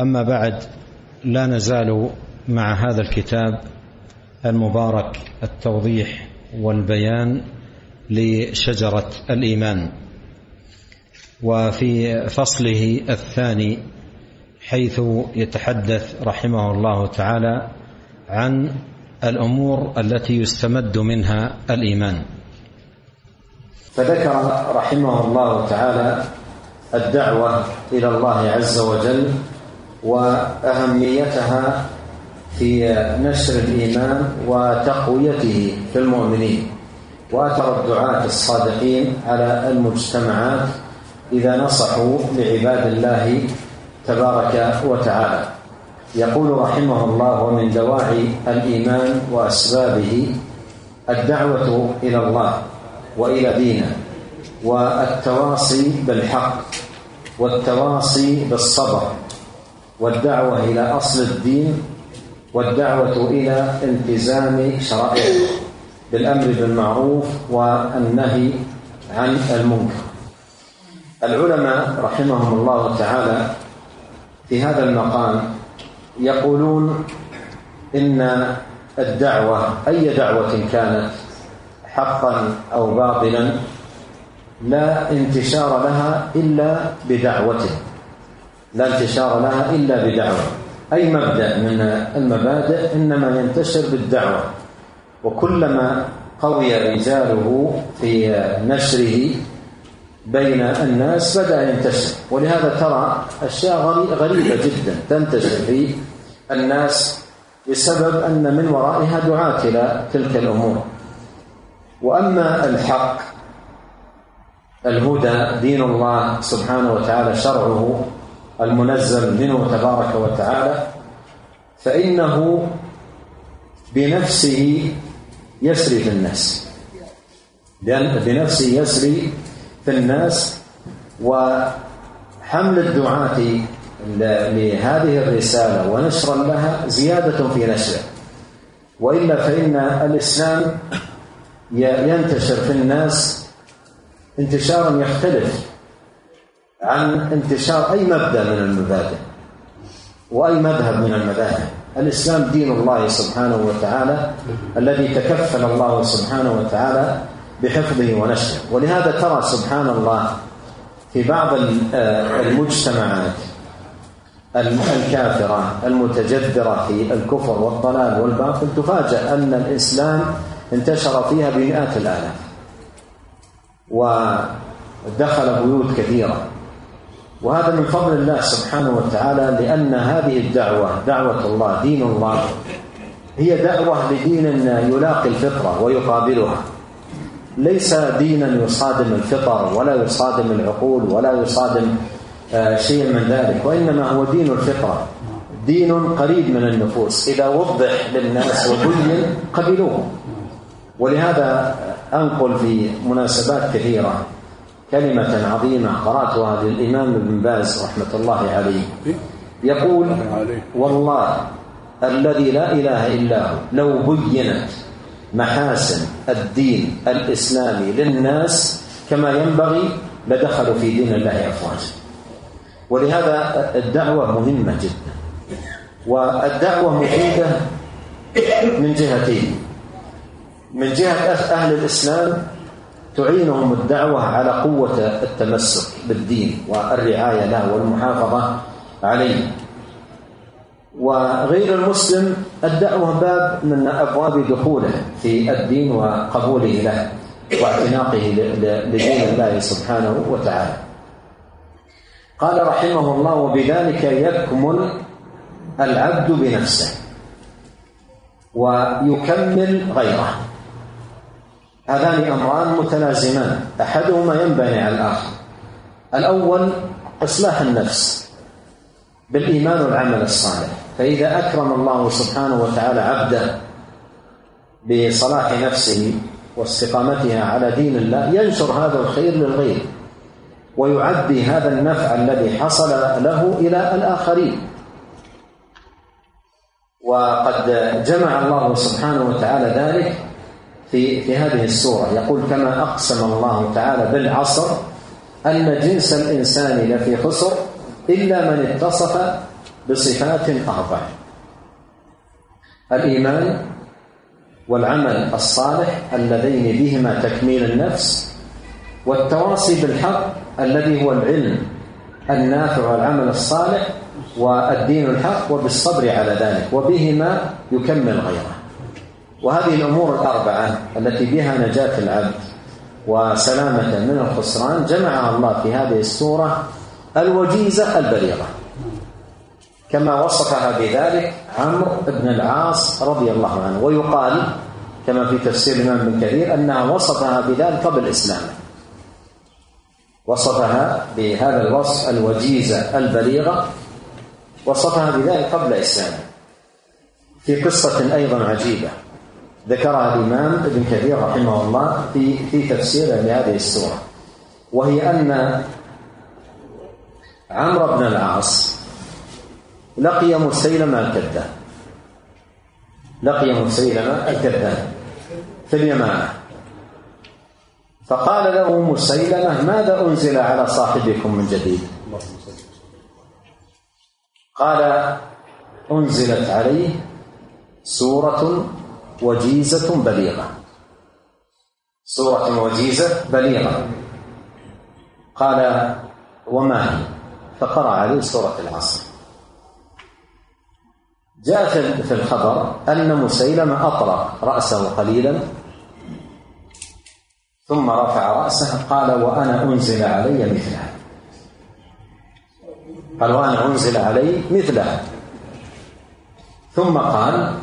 أما بعد لا نزال مع هذا الكتاب المبارك التوضيح والبيان لشجرة الإيمان. وفي فصله الثاني حيث يتحدث رحمه الله تعالى عن الأمور التي يستمد منها الإيمان. فذكر رحمه الله تعالى الدعوة إلى الله عز وجل وأهميتها في نشر الإيمان وتقويته في المؤمنين واثر الدعاه الصادقين على المجتمعات إذا نصحوا لعباد الله تبارك وتعالى. يقول رحمه الله ومن دواعي الإيمان وأسبابه الدعوة إلى الله وإلى دينه والتواصي بالحق والتواصي بالصبر والدعوة إلى أصل الدين والدعوة إلى التزام شرائعه بالأمر بالمعروف والنهي عن المنكر. العلماء رحمهم الله تعالى في هذا المقام يقولون إن الدعوة أي دعوة كانت حقا أو باطلا لا انتشار لها إلا بدعوته. لا انتشار لها إلا بدعوة. أي مبدأ من المبادئ إنما ينتشر بالدعوة. وكلما قوي رجاله في نشره بين الناس بدأ ينتشر. ولهذا ترى أشياء غريبة جدا تنتشر في الناس بسبب أن من ورائها دعاة إلى تلك الأمور. وأما الحق الهدى دين الله سبحانه وتعالى شرعه المنزل منه تبارك وتعالى فإنه بنفسه يسري في الناس. بنفسه يسري في الناس وحمل الدعاة لهذه الرسالة ونشرا لها زيادة في نشره. وإلا فإن الإسلام ينتشر في الناس انتشارا يختلف. عن انتشار أي مبدأ من المبادئ وأي مذهب من المذاهب. الإسلام دين الله سبحانه وتعالى الذي تكفل الله سبحانه وتعالى بحفظه ونشره. ولهذا ترى سبحان الله في بعض المجتمعات الكافرة المتجذرة في الكفر والضلال والباطل تفاجأ أن الإسلام انتشر فيها بمئات الآلاف. ودخل بيوت كثيرة. وهذا من فضل الله سبحانه وتعالى لأن هذه الدعوة دعوة الله دين الله هي دعوة لدين يلاقي الفطرة ويقابلها. ليس دينا يصادم الفطر ولا يصادم العقول ولا يصادم آه، شيء من ذلك وإنما هو دين الفطرة. دين قريب من النفوس. إذا وضح للناس وبين قبلوه. ولهذا أنقل في مناسبات كثيرة. كلمة عظيمة قرأتها للإمام ابن باز رحمة الله عليه. يقول والله الذي لا إله إلا هو. لو بينت محاسن الدين الإسلامي للناس كما ينبغي لدخلوا في دين الله أفواجا. ولهذا الدعوة مهمة جدا. والدعوة مفيدة من جهتين. من جهة أهل الإسلام تعينهم الدعوة على قوة التمسك بالدين والرعاية له والمحافظة عليه. وغير المسلم الدعوة باب من أبواب دخوله في الدين وقبوله له واعتناقه لدين الله سبحانه وتعالى. قال رحمه الله وبذلك يكمل العبد بنفسه ويكمل غيره. هذان امران متلازمان. أحدهما ينبني على الآخر. الأول إصلاح النفس بالإيمان والعمل الصالح. فإذا أكرم الله سبحانه وتعالى عبده بصلاح نفسه واستقامتها على دين الله ينشر هذا الخير للغير ويعدي هذا النفع الذي حصل له إلى الآخرين. وقد جمع الله سبحانه وتعالى ذلك في في هذه السورة يقول كما أقسم الله تعالى بالعصر أن جنس الإنسان لفي خسر إلا من اتصف بصفات أربع. الإيمان والعمل الصالح اللذين بهما تكميل النفس والتواصي بالحق الذي هو العلم النافع والعمل الصالح والدين الحق وبالصبر على ذلك وبهما يكمل غيره. وهذه الأمور الأربعة التي بها نجاة العبد وسلامة من الخسران جمعها الله في هذه السورة الوجيزة البليغة. كما وصفها بذلك عمرو بن العاص رضي الله عنه ويقال كما في تفسير الإمام ابن كثير أنها وصفها بذلك قبل اسلامه وصفها بهذا الوصف الوجيزة البليغة وصفها بذلك قبل اسلامه في قصة أيضا عجيبة. ذكرها الإمام ابن كثير رحمه الله في في تفسيره لهذه السورة. وهي أن عمرو بن العاص لقي مسيلمة الكذاب. لقي مسيلمة الكذاب في اليمامة. فقال له مسيلمة ماذا أنزل على صاحبكم من جديد؟ قال أنزلت عليه سورة وجيزة بليغة. سورة وجيزة بليغة. قال وما هي؟ فقرأ عليه سورة العصر. جاء في الخبر أن مسيلمة أطرق رأسه قليلا ثم رفع رأسه قال وأنا أنزل علي مثلها قال وأنا أنزل علي مثلها ثم قال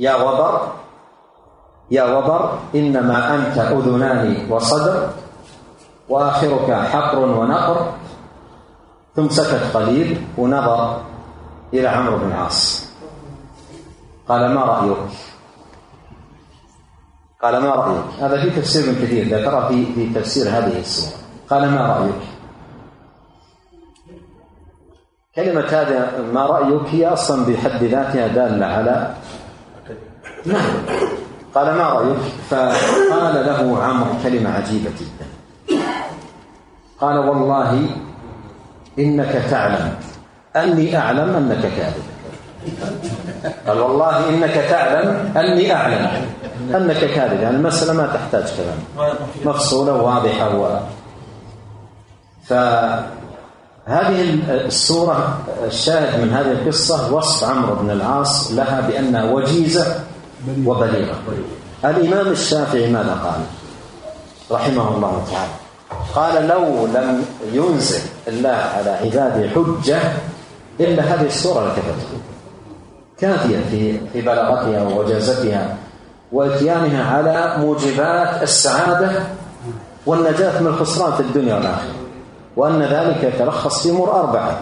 يا وبر يا وبر إنما أنت أذنان وصدر وآخرك حقر ونقر. ثم سكت قليل ونظر إلى عمرو بن العاص. قال ما رأيك؟ قال ما رأيك؟ هذا في تفسير ابن كثير ذكر في في تفسير هذه السورة. قال ما رأيك؟ كلمة هذا ما رأيك؟ هي أصلا بحد ذاتها دالة على نعم. قال ما رأيك؟ فقال له عمرو كلمة عجيبة جدا. قال والله إنك تعلم. أني أعلم أنك كاذب. قال والله إنك تعلم أني أعلم أنك كاذب. يعني المسألة ما تحتاج كلام. مفصولة واضحة و... فهذه السورة الشاهد من هذه القصة وصف عمرو بن العاص لها بأنها وجيزة وبليغة. الإمام الشافعي ماذا قال؟ رحمه الله تعالى. قال لو لم ينزل الله على عباده حجة إلا هذه السورة لكفتها كافية في في بلاغتها ووجازتها وإتيانها على موجبات السعادة والنجاة من الخسران في الدنيا والآخرة. وأن ذلك يتلخص في أمور أربعة.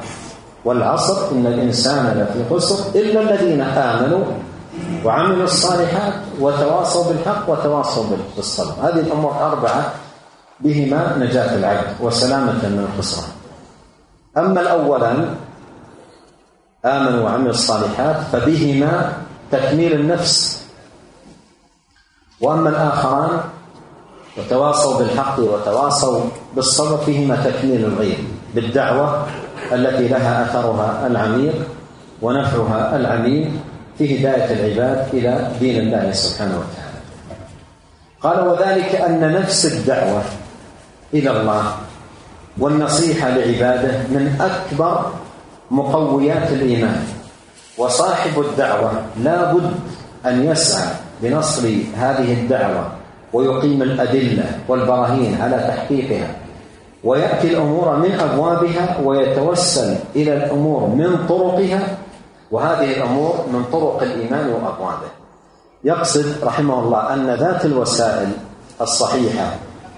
والعصر إن الإنسان لفي خسر إلا الذين آمنوا وعملوا الصالحات وتواصوا بالحق وتواصوا بالصبر هذه الأمور أربعة بهما نجاة العبد وسلامة من الخسران. أما الأولان آمنوا وعملوا الصالحات فبهما تكميل النفس. وأما الآخران وتواصوا بالحق وتواصوا بالصبر فيهما تكميل الغير. بالدعوة التي لها أثرها العميق ونفعها العميم في هداية العباد إلى دين الله سبحانه وتعالى. قال وذلك أن نفس الدعوة إلى الله والنصيحة لعباده من أكبر مقويات الإيمان. وصاحب الدعوة لا بد أن يسعى لنصر هذه الدعوة ويقيم الأدلة والبراهين على تحقيقها. ويأتي الأمور من أبوابها ويتوسل إلى الأمور من طرقها وهذه الأمور من طرق الإيمان وأبوابه يقصد رحمه الله أن ذات الوسائل الصحيحة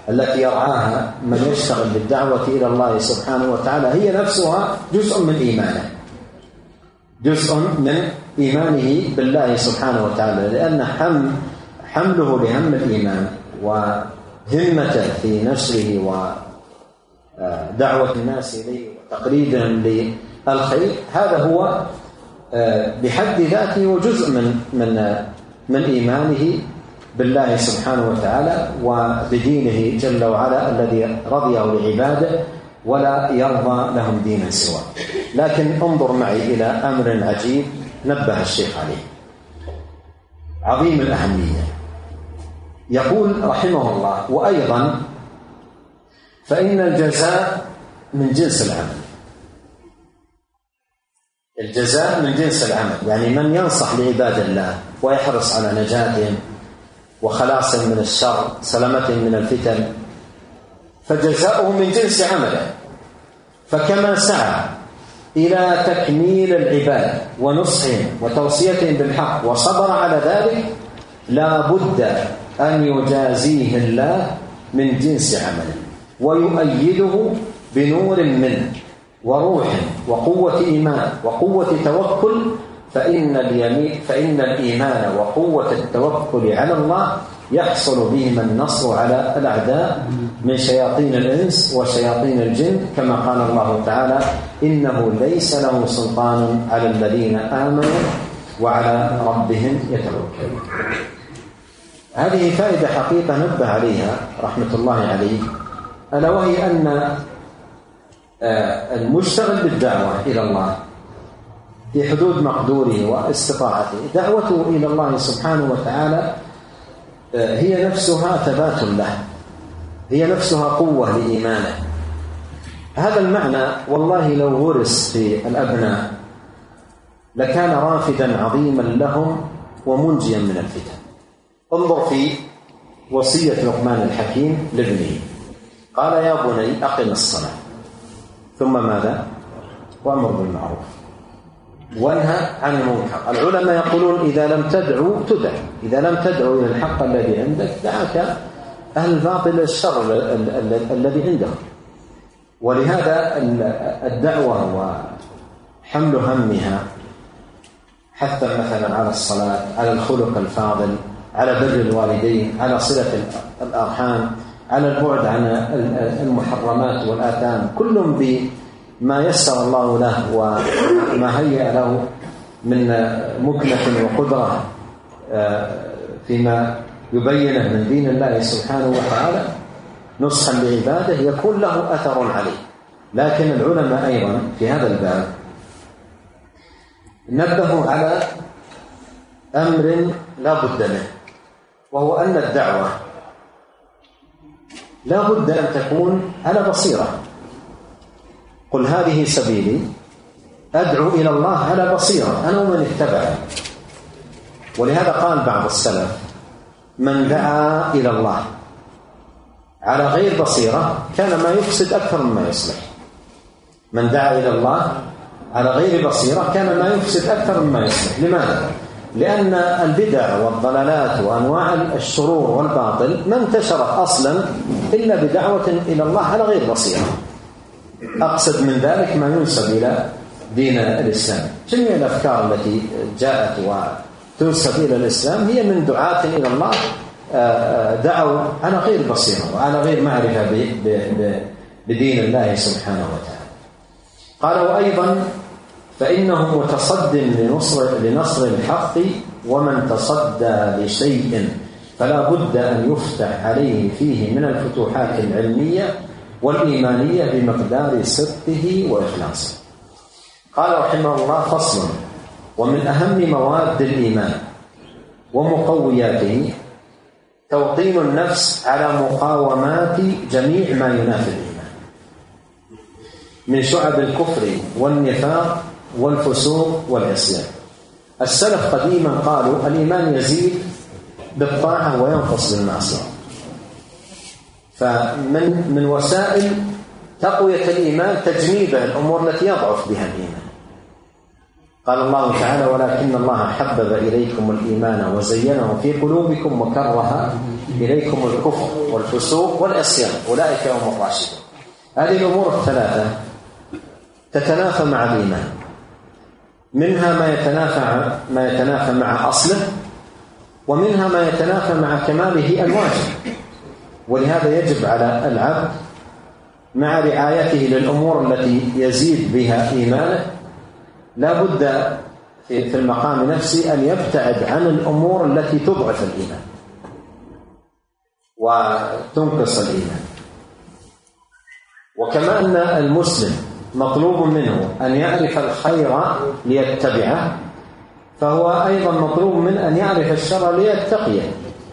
التي يرعاها من يشتغل بالدعوة إلى الله سبحانه وتعالى هي نفسها جزء من إيمانه. جزء من إيمانه بالله سبحانه وتعالى لأن حمل حمله لهم الإيمان وهمته في نشره ودعوة الناس إليه وتقليدهم للخير هذا هو آه، بحد ذاته وجزء من من من إيمانه بالله سبحانه وتعالى وبدينه جل وعلا الذي رضيه لعباده ولا يرضى لهم دينا سواه. لكن انظر معي إلى أمر عجيب نبه الشيخ عليه. عظيم الأهمية. يقول رحمه الله وأيضا فإن الجزاء من جنس العمل. الجزاء من جنس العمل يعني من ينصح لعباد الله ويحرص على نجاتهم وخلاصهم من الشر سلامتهم من الفتن فجزاؤه من جنس عمله فكما سعى إلى تكميل العباد ونصحهم وتوصيتهم بالحق وصبر على ذلك لا بد أن يجازيه الله من جنس عمله ويؤيده بنور منه وروح وقوة إيمان وقوة توكل فإن اليمين فإن الإيمان وقوة التوكل على الله يحصل بهما النصر على الأعداء من شياطين الإنس وشياطين الجن كما قال الله تعالى إنه ليس له سلطان على الذين آمنوا وعلى ربهم يتوكلون. هذه فائدة حقيقة نبه عليها رحمة الله عليه ألا وهي أن المشتغل بالدعوة إلى الله في حدود مقدوره واستطاعته. دعوته إلى الله سبحانه وتعالى آه، هي نفسها ثبات له هي نفسها قوة لإيمانه. هذا المعنى والله لو غرس في الأبناء لكان رافدا عظيما لهم ومنجيا من الفتن. انظر في وصية لقمان الحكيم لابنه. قال يا بني أقم الصلاة. ثم ماذا؟ وأمر بالمعروف. وانهى عن المنكر. العلماء يقولون إذا لم تدعو تدع. إذا لم تدعو إلى الحق الذي عندك دعاك أهل الباطل الشر الذي عندهم. ولهذا الدعوة وحمل همها حتى مثلا على الصلاة على الخلق الفاضل على بر الوالدين على صلة الأرحام على البعد عن المحرمات والآثام كل بما يسر الله له وما هيأ له من مكنة وقدرة آه، فيما يبينه من دين الله سبحانه وتعالى نصحا لعباده يكون له أثر عليه. لكن العلماء أيضا في هذا الباب نبهوا على أمر لا بد منه وهو أن الدعوة لا بد أن تكون على بصيرة. قل هذه سبيلي. أدعو إلى الله على بصيرة. أنا ومن اتبعني. ولهذا قال بعض السلف من دعا إلى الله على غير بصيرة كان ما يفسد أكثر مما يصلح. من دعا إلى الله على غير بصيرة كان ما يفسد أكثر مما يصلح. لماذا؟ لأن البدع والضلالات وأنواع الشرور والباطل ما انتشرت أصلا إلا بدعوة إلى الله على غير بصيرة. أقصد من ذلك ما ينسب إلى دين الإسلام. جميع الأفكار التي جاءت وتنسب إلى الإسلام هي من دعاة إلى الله آه، آه، دعوا على غير بصيرة وعلى غير معرفة بدين الله سبحانه وتعالى. قال وأيضا فإنه متصد لنصر, لنصر الحق ومن تصدى لشيء. فلا بد أن يفتح عليه فيه من الفتوحات العلمية والإيمانية بمقدار صدقه وإخلاصه. قال رحمه الله فصل ومن أهم مواد الإيمان ومقوياته توطين النفس على مقاومات جميع ما ينافي الإيمان من شعب الكفر والنفاق والفسوق والعصيان. السلف قديما قالوا الإيمان يزيد بالطاعة وينقص بالمعصية فمن من وسائل تقوية الإيمان تجنيبه الأمور التي يضعف بها الإيمان. قال الله تعالى ولكن الله حبب إليكم الإيمان وزينه في قلوبكم وكره إليكم الكفر والفسوق والعصيان. أولئك هم الراشدون. هذه الأمور الثلاثة تتنافى مع الإيمان. منها ما يتنافى ما يتنافى مع أصله ومنها ما يتنافى مع كماله الواجب. ولهذا يجب على العبد مع رعايته للأمور التي يزيد بها إيمانه لا بد في المقام نفسه أن يبتعد عن الأمور التي تضعف الإيمان وتنقص الإيمان. وكما أن المسلم مطلوب منه أن يعرف الخير ليتبعه فهو أيضا مطلوب منه أن يعرف الشر ليتقيه.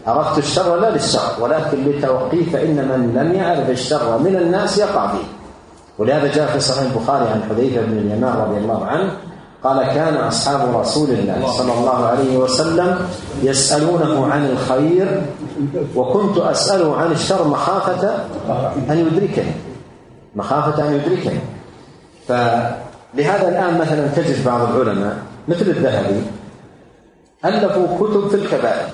عرفت الشر لا للشر ولكن لتوقيه فإن من لم يعرف الشر من الناس يقع فيه. ولهذا جاء في صحيح البخاري عن حذيفة بن اليمان رضي الله عنه قال كان أصحاب رسول الله صلى الله عليه وسلم يسألونه عن الخير وكنت أسأله عن الشر مخافة أن يدركني. مخافة أن يدركني. فلهذا الآن مثلا تجد بعض العلماء مثل الذهبي ألفوا كتب في الكبائر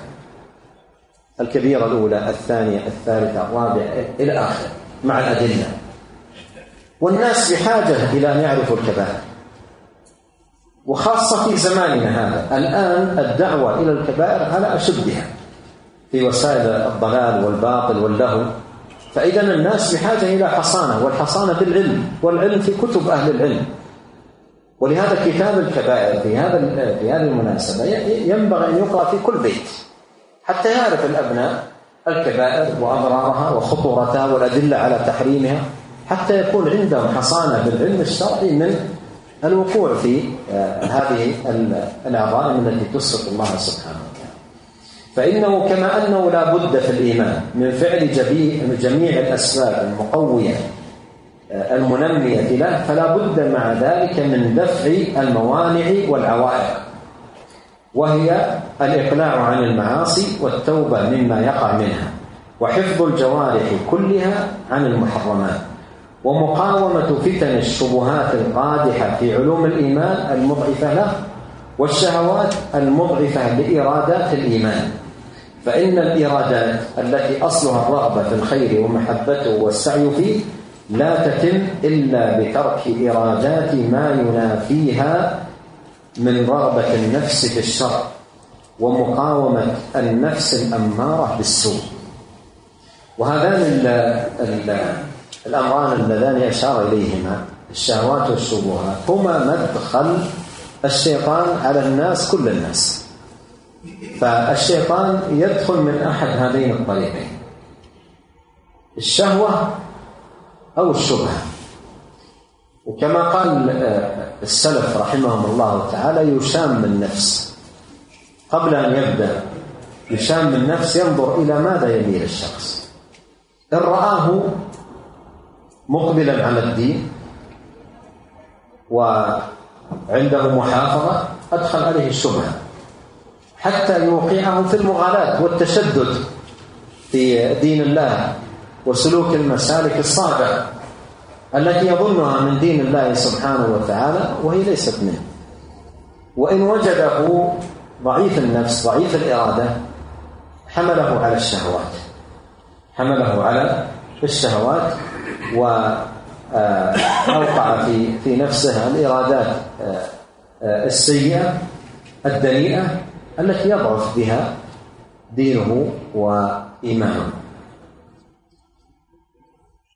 الكبيرة الأولى الثانية الثالثة الرابعة إلى آخره مع الأدلة. والناس بحاجة إلى أن يعرفوا الكبائر. وخاصة في زماننا هذا الآن الدعوة إلى الكبائر على أشدها. في وسائل الضلال والباطل واللهو. فإذا الناس بحاجة إلى حصانة والحصانة بالعلم والعلم في كتب أهل العلم. ولهذا كتاب الكبائر في هذا في هذه المناسبة ينبغي أن يقرأ في كل بيت حتى يعرف الأبناء الكبائر وأضرارها وخطورتها والأدلة على تحريمها حتى يكون عندهم حصانة بالعلم الشرعي من الوقوع في آه، هذه العظائم التي تسقط الله سبحانه وتعالى. فإنه كما أنه لا بد في الإيمان من فعل جميع الأسباب المقوية المنمية له فلا بد مع ذلك من دفع الموانع والعوائق. وهي الإقلاع عن المعاصي والتوبة مما يقع منها وحفظ الجوارح كلها عن المحرمات ومقاومة فتن الشبهات القادحة في علوم الإيمان المضعفة له والشهوات المضعفة لإرادات الإيمان. فإن الإرادات التي أصلها الرغبة في الخير ومحبته والسعي فيه لا تتم إلا بترك إرادات ما ينافيها من رغبة النفس في الشر ومقاومة النفس الأمارة بالسوء. وهذان الأمران اللذان أشار إليهما الشهوات والشبهات هما مدخل الشيطان على الناس كل الناس. فالشيطان يدخل من أحد هذين الطريقين. الشهوة أو الشبهة. وكما قال السلف رحمهم الله تعالى يشام النفس قبل أن يبدأ يشام النفس ينظر إلى ماذا يميل الشخص. إن رآه مقبلا على الدين وعنده محافظة أدخل عليه الشبهة. حتى يوقعه في المغالاة والتشدد في دين الله. وسلوك المسالك الصعبة التي يظنها من دين الله سبحانه وتعالى وهي ليست منه. وإن وجده ضعيف النفس ضعيف الإرادة حمله على الشهوات. حمله على الشهوات وأوقع في في نفسه الإرادات آه، آه، السيئة الدنيئة التي يضعف بها دينه وإيمانه.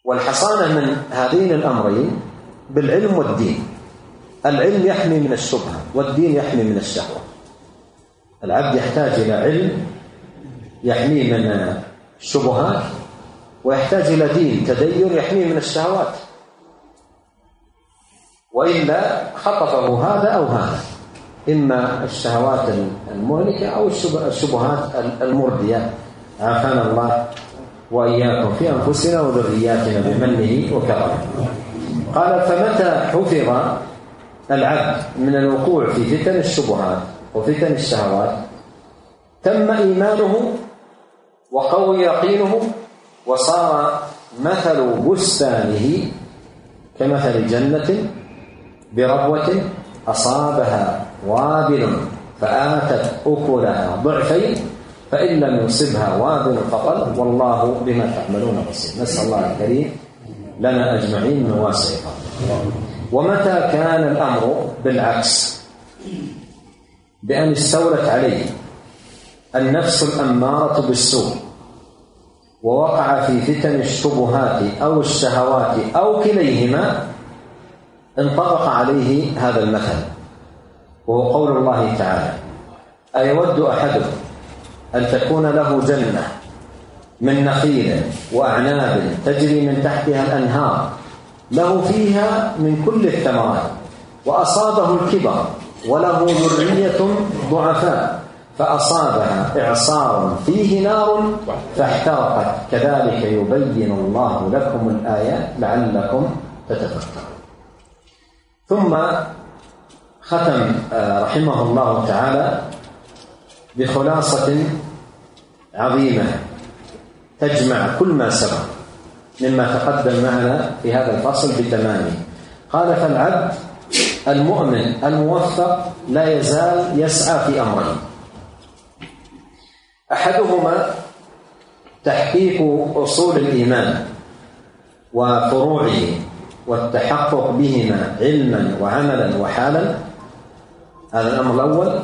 والحصانة من هذين الأمرين بالعلم والدين. العلم يحمي من الشبهة والدين يحمي من الشهوة. العبد يحتاج إلى علم يحميه من الشبهات ويحتاج إلى دين تدين يحميه من الشهوات. وإلا خطفه هذا أو هذا إما الشهوات المهلكة أو الشبهات المردية. عافانا الله. وإياكم في أنفسنا وذرياتنا بمنه وكرمه. قال فمتى حفظ العبد من الوقوع في فتن الشبهات وفتن الشهوات؟ تم إيمانه وقوي يقينه وصار مثل بستانه كمثل جنة بربوة أصابها وابل فآتت أكلها ضعفين فإن لم يصبها وابل فقل والله بما تعملون بصير. نسأل الله الكريم لنا أجمعين من واسع ومتى كان الأمر بالعكس؟ بأن استولت عليه النفس الأمارة بالسوء ووقع في فتن الشبهات أو الشهوات أو كليهما انطبق عليه هذا المثل وهو قول الله تعالى أيود أحدكم أن تكون له جنة من نخيل وأعناب تجري من تحتها الأنهار. له فيها من كل الثمرات. وأصابه الكبر وله ذرية ضعفاء. فأصابها إعصار فيه نار فاحترقت. كذلك يبين الله لكم الآيات لعلكم تتفكرون. ثم ختم آه، رحمه الله تعالى بخلاصة عظيمة تجمع كل ما سبق مما تقدم معنا في هذا الفصل بتمامه. قال فالعبد المؤمن الموفق لا يزال يسعى في امرين أحدهما تحقيق أصول الإيمان وفروعه والتحقق بهما علما وعملا وحالا. هذا الأمر الأول.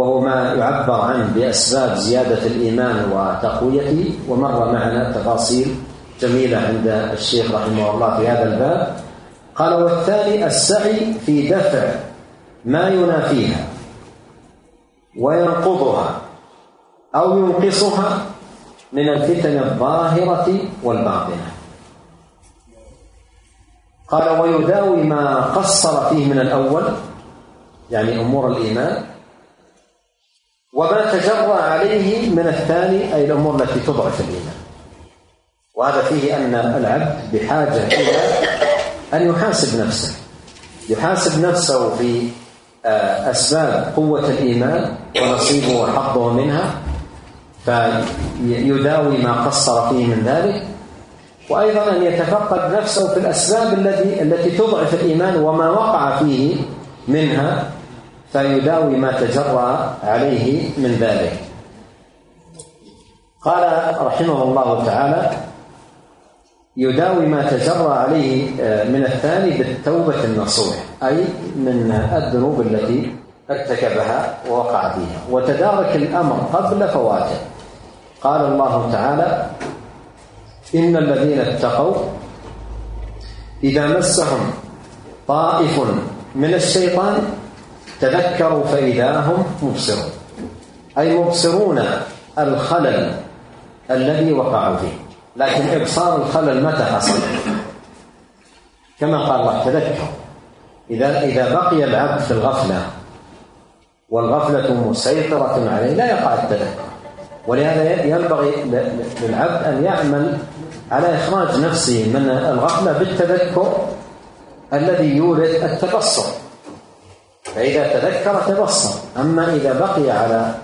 وهو ما يعبر عنه بأسباب زيادة الإيمان وتقويته ومر معنا تفاصيل جميلة عند الشيخ رحمه الله في هذا الباب. قال والثاني السعي في دفع ما ينافيها وينقضها أو ينقصها من الفتن الظاهرة والباطنة. قال ويداوي ما قصر فيه من الأول يعني أمور الإيمان وما تجرى عليه من الثاني أي الأمور التي تضعف الإيمان. وهذا فيه أن العبد بحاجة إلى أن يحاسب نفسه. يحاسب نفسه في آه، أسباب قوة الإيمان ونصيبه وحظه منها فيداوي ما قصر فيه من ذلك. وأيضا أن يتفقد نفسه في الأسباب التي التي تضعف الإيمان وما وقع فيه منها. فيداوي ما تجرى عليه من ذلك. قال رحمه الله تعالى يداوي ما تجرى عليه آه، من الثاني بالتوبة النصوح أي من الذنوب التي ارتكبها ووقع فيها وتدارك الأمر قبل فواته. قال الله تعالى إن الذين اتقوا إذا مسهم طائف من الشيطان تذكروا فإذا هم مبصرون. أي مبصرون الخلل الذي وقعوا فيه. لكن إبصار الخلل متى حصل؟ كما قال الله تذكروا. إذا إذا بقي العبد في الغفلة والغفلة مسيطرة عليه لا يقع التذكر. ولهذا ينبغي للعبد أن يعمل على إخراج نفسه من الغفلة بالتذكر الذي يورث التبصر. فإذا تذكر تبصر. أما إذا بقي على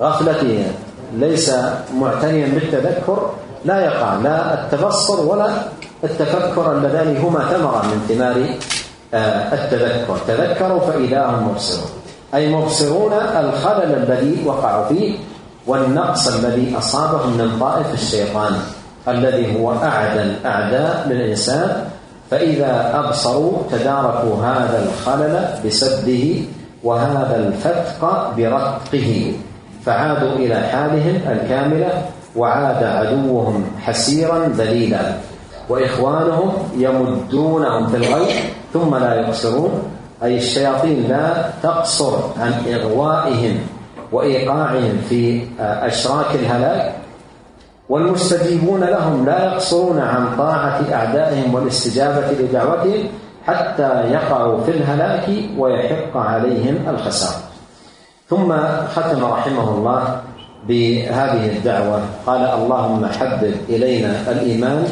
غفلته ليس معتنيا بالتذكر لا يقع. لا التبصر ولا التفكر اللذان هما ثمرة من ثمار آه، التذكر. تذكروا فإذا هم مبصرون. أي مبصرون الخلل الذي وقعوا فيه والنقص الذي أصابهم من طائف الشيطان الذي هو أعدى الأعداء للإنسان فإذا أبصروا تداركوا هذا الخلل بسده وهذا الفتق برتقه فعادوا إلى حالهم الكاملة وعاد عدوهم حسيرا ذليلا. وإخوانهم يمدونهم في الغي ثم لا يقصرون. أي الشياطين لا تقصر عن إغوائهم وإيقاعهم في أشراك الهلاك. والمستجيبون لهم لا يقصرون عن طاعة أعدائهم والاستجابة لدعوتهم حتى يقعوا في الهلاك ويحق عليهم الخسارة. ثم ختم رحمه الله بهذه الدعوة. قال اللهم حبب إلينا الإيمان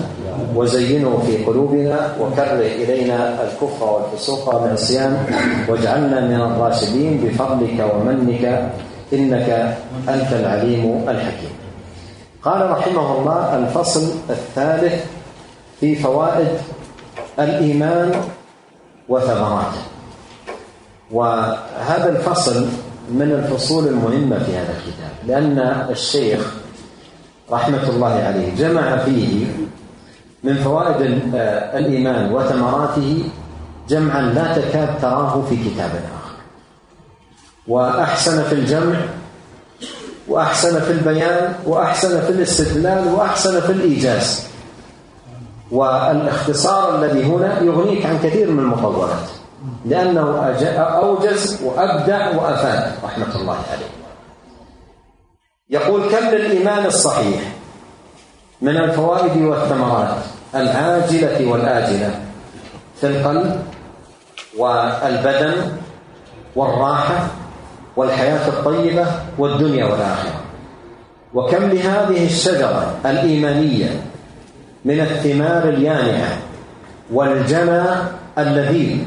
وزينه في قلوبنا وكره إلينا الكفر والفسوق والعصيان واجعلنا من الراشدين بفضلك ومنك إنك أنت العليم الحكيم. قال رحمه الله الفصل الثالث في فوائد الإيمان وثمراته وهذا الفصل من الفصول المهمة في هذا الكتاب لأن الشيخ رحمة الله عليه جمع فيه من فوائد الإيمان وثمراته جمعا لا تكاد تراه في كتاب آخر. وأحسن في الجمع وأحسن في البيان وأحسن في الاستدلال وأحسن في الإيجاز. والإختصار الذي هنا يغنيك عن كثير من المطولات لأنه أوجز وأبدع وأفاد رحمة الله عليه. يقول كم للإيمان الصحيح من الفوائد والثمرات؟ العاجلة والآجلة. في القلب والبدن والراحة والحياة الطيبة والدنيا والآخرة. وكم لهذه الشجرة الإيمانية من الثمار اليانعة والجنى اللذيذ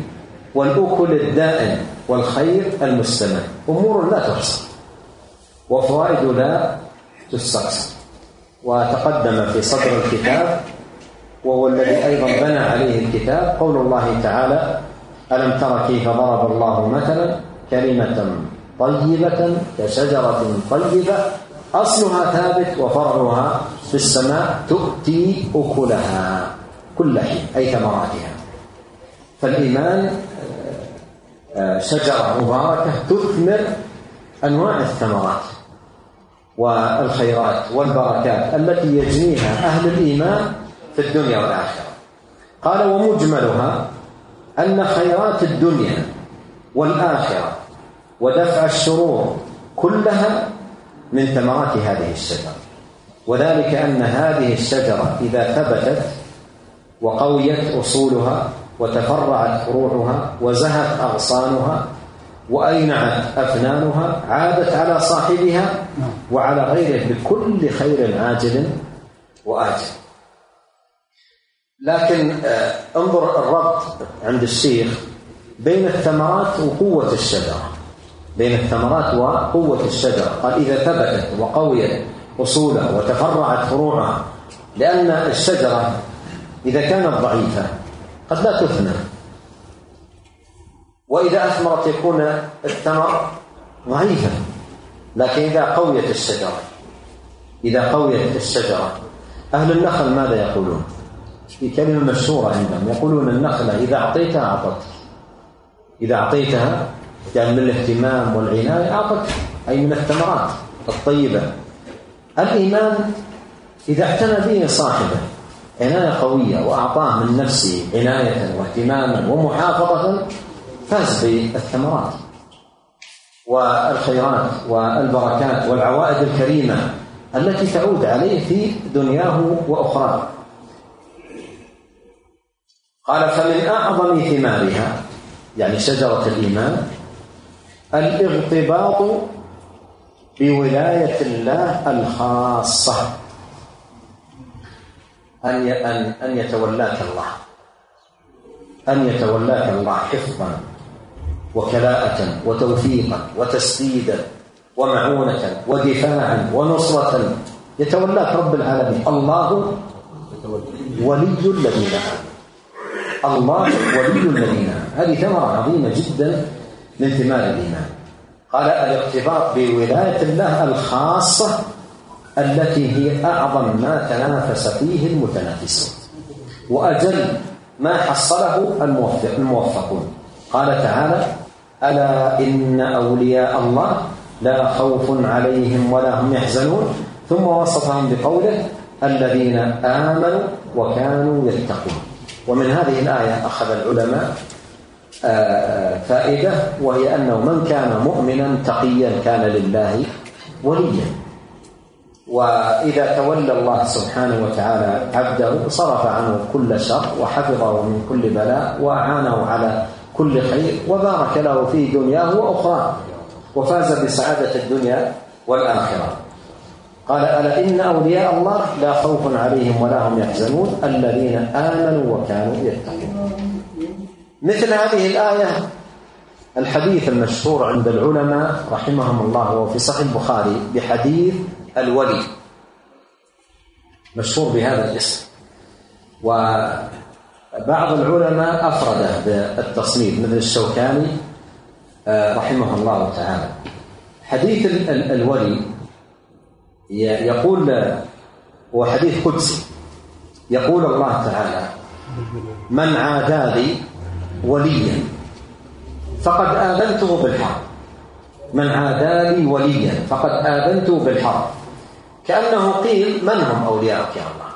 والأكل الدائم والخير المستمر. أمور لا تحصى. وفوائد لا تستقصى وتقدم في صدر الكتاب وهو الذي أيضا بنى عليه الكتاب قول الله تعالى ألم تر كيف ضرب الله مثلا كلمة طيبة كشجرة طيبة أصلها ثابت وفرعها في السماء تؤتي أكلها كل حين أي ثمراتها. فالإيمان آه، شجرة مباركة تثمر أنواع الثمرات والخيرات والبركات التي يجنيها أهل الإيمان في الدنيا والآخرة. قال ومجملها أن خيرات الدنيا والآخرة ودفع الشرور كلها من ثمرات هذه الشجرة. وذلك أن هذه الشجرة إذا ثبتت وقويت أصولها وتفرعت فروعها وزهت أغصانها وأينعت أفنانها عادت على صاحبها وعلى غيره بكل خير عاجل وآجل. لكن آه، انظر الربط عند الشيخ بين الثمرات وقوة الشجرة. بين الثمرات وقوة الشجرة قال إذا ثبتت وقويت أصولها وتفرعت فروعها لأن الشجرة إذا كانت ضعيفة قد لا تثمر وإذا أثمرت يكون الثمر ضعيفا لكن إذا قويت الشجرة إذا قويت الشجرة أهل النخل ماذا يقولون؟ في كلمة مشهورة عندهم يقولون النخلة إذا أعطيتها أعطت إذا أعطيتها يعني من الاهتمام والعناية أعطت أي من الثمرات الطيبة. الإيمان إذا اعتنى به صاحبه عناية قوية وأعطاه من نفسه عناية واهتماما ومحافظة فاز بالثمرات. والخيرات والبركات والعوائد الكريمة التي تعود عليه في دنياه وأخراه. قال فمن أعظم ثمارها يعني شجرة الإيمان الاغتباط بولاية الله الخاصة. أن أن أن يتولاك الله. أن يتولاك الله حفظا وكلاءة وتوفيقا وتسديدا ومعونة ودفاعا ونصرة. يتولاك رب العالمين. الله ولي الذين آمنوا. الله ولي الذين آمنوا. هذه ثمرة عظيمة جدا من ثمار الإيمان. قال الارتباط بولاية الله الخاصة التي هي أعظم ما تنافس فيه المتنافسون. وأجل ما حصله الموفق الموفقون. قال تعالى ألا إن أولياء الله لا خوف عليهم ولا هم يحزنون. ثم وصفهم بقوله الذين آمنوا وكانوا يتقون. ومن هذه الآية أخذ العلماء فائدة وهي أنه من كان مؤمنا تقيا كان لله وليا. وإذا تولى الله سبحانه وتعالى عبده صرف عنه كل شر وحفظه من كل بلاء وأعانه على كل خير وبارك له في دنياه وأخراه وفاز بسعادة الدنيا والآخرة. قال ألا إن أولياء الله لا خوف عليهم ولا هم يحزنون الذين آمنوا وكانوا يتقون. مثل هذه الآية. الحديث المشهور عند العلماء رحمهم الله وهو في صحيح البخاري بحديث الولي. مشهور بهذا الاسم. وبعض العلماء أفرده بالتصنيف مثل الشوكاني آه، رحمه الله تعالى. حديث الولي يقول هو حديث قدسي. يقول الله تعالى من عادى لي وليا. فقد آذنته بالحرب من عادى لي وليا. فقد آذنته بالحرب كأنه قيل من هم أولياءك يا الله؟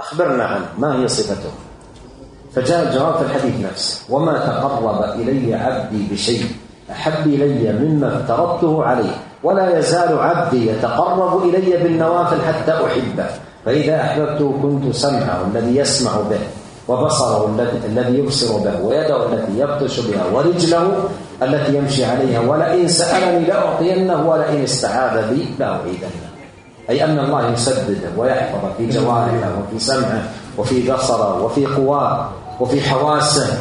أخبرنا عنه. ما هي صفتهم فجاء الجواب في الحديث نفسه. وما تقرب إلي عبدي بشيء. أحب إلي مما افترضته عليه. ولا يزال عبدي يتقرب إلي بالنوافل حتى أحبه. فإذا أحببته كنت سمعه الذي يسمع به. وبصره الذي يبصر به ويده التي يبطش بها ورجله التي يمشي عليها ولئن سألني لأعطينه ولئن استعاذ بي لأعيدنه. أي أن الله يسدده ويحفظه في جوارحه وفي سمعه وفي بصره وفي قواه وفي حواسه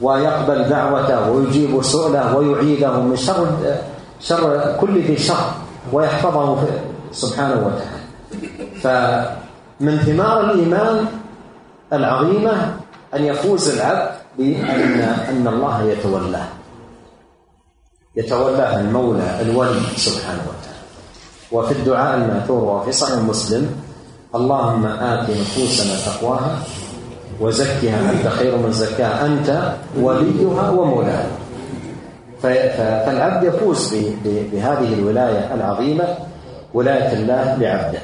ويقبل دعوته ويجيب سؤله ويعيده من شر شر كل ذي شر ويحفظه سبحانه وتعالى. فمن ثمار الإيمان العظيمة أن يفوز العبد بأن أن الله يتولاه. يتولاه المولى الولي سبحانه وتعالى. وفي الدعاء المأثور وفي صحيح مسلم اللهم آت نفوسنا تقواها وزكها أنت خير من زكاها أنت وليها ومولاها. فالعبد يفوز بهذه الولاية العظيمة ولاية الله لعبده.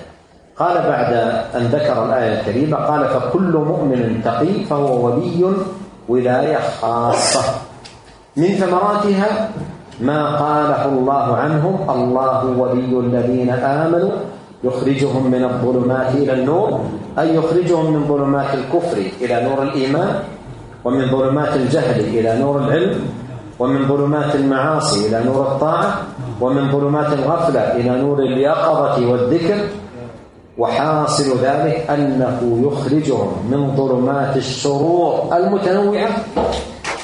قال بعد أن ذكر الآية الكريمة قال فكل مؤمن تقي فهو ولي ولاية خاصة. من ثمراتها ما قاله الله عنهم الله ولي الذين آمنوا يخرجهم من الظلمات إلى النور أي يخرجهم من ظلمات الكفر إلى نور الإيمان ومن ظلمات الجهل إلى نور العلم ومن ظلمات المعاصي إلى نور الطاعة ومن ظلمات الغفلة إلى نور اليقظة والذكر وحاصل ذلك أنه يخرجهم من ظلمات الشرور المتنوعة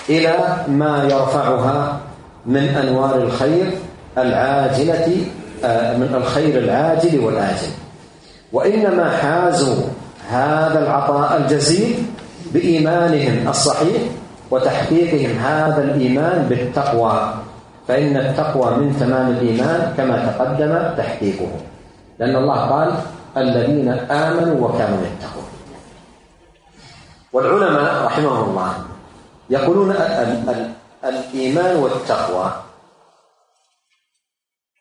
إلى ما يرفعها من أنوار الخير العاجلة آه، من الخير العاجل والآجل. وإنما حازوا هذا العطاء الجزيل بإيمانهم الصحيح وتحقيقهم هذا الإيمان بالتقوى. فإن التقوى من تمام الإيمان كما تقدم تحقيقه. لأن الله قال الذين آمنوا وكانوا يتقون. والعلماء رحمهم الله يقولون الإيمان والتقوى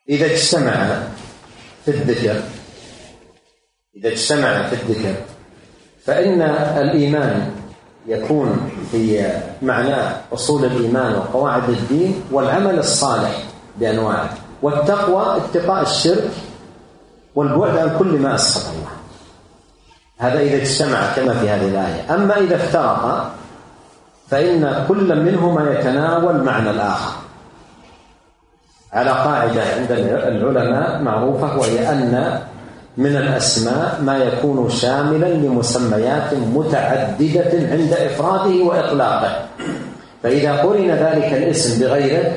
إذا اجتمع في الذكر إذا اجتمع في الذكر فإن الإيمان يكون في معناه أصول الإيمان وقواعد الدين والعمل الصالح بأنواعه. والتقوى اتقاء الشرك والبعد عن كل ما أسخط الله. هذا إذا اجتمع كما في هذه الآية. أما إذا افترق فإن كل منهما يتناول معنى الآخر. على قاعدة عند العلماء معروفة وهي أن من الأسماء ما يكون شاملا لمسميات متعددة عند إفراده وإطلاقه. فإذا قرن ذلك الاسم بغيره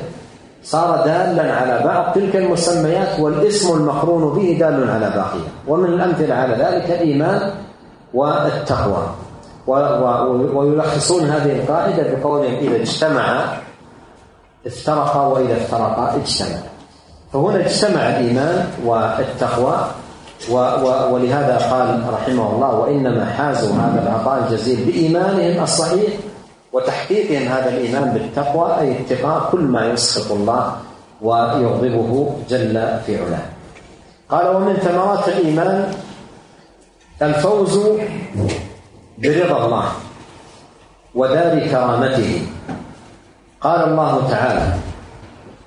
صار دالا على بعض تلك المسميات والاسم المقرون به دال على باقيها. ومن الأمثلة على ذلك الإيمان والتقوى. ويلخصون هذه القاعدة بقولهم إذا اجتمع افترقا وإذا افترقا اجتمع. فهنا اجتمع الإيمان والتقوى ولهذا قال رحمه الله وإنما حازوا هذا العطاء الجزيل بإيمانهم الصحيح وتحقيقهم هذا الإيمان بالتقوى أي اتقاء كل ما يسخط الله ويغضبه جل في علاه. قال ومن ثمرات الإيمان الفوز برضا الله ودار كرامته. قال الله تعالى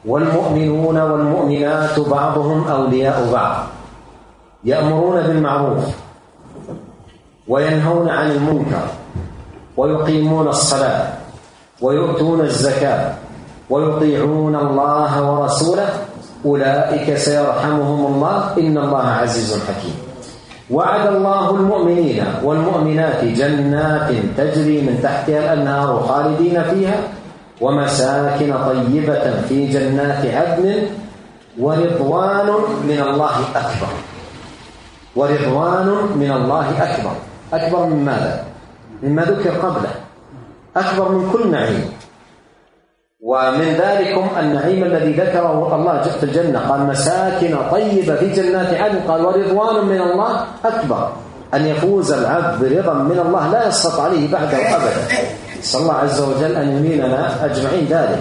والمؤمنون والمؤمنات بعضهم أولياء بعض يأمرون بالمعروف وينهون عن المنكر ويقيمون الصلاة ويؤتون الزكاة ويطيعون الله ورسوله. أولئك سيرحمهم الله. إن الله عزيز حكيم. وعد الله المؤمنين والمؤمنات جنات تجري من تحتها الأنهار خالدين فيها ومساكن طيبة في جنات عدن ورضوان من الله أكبر. ورضوان من الله أكبر. أكبر من ماذا؟ مما ذكر قبله. أكبر من كل نعيم. ومن ذلكم النعيم الذي ذكره الله في الجنة. قال مساكن طيبة في جنات عدن. قال ورضوان من الله أكبر. أن يفوز العبد برضا من الله لا يسقط عليه بعده أبدا. نسأل الله عز وجل أن يميننا أجمعين ذلك.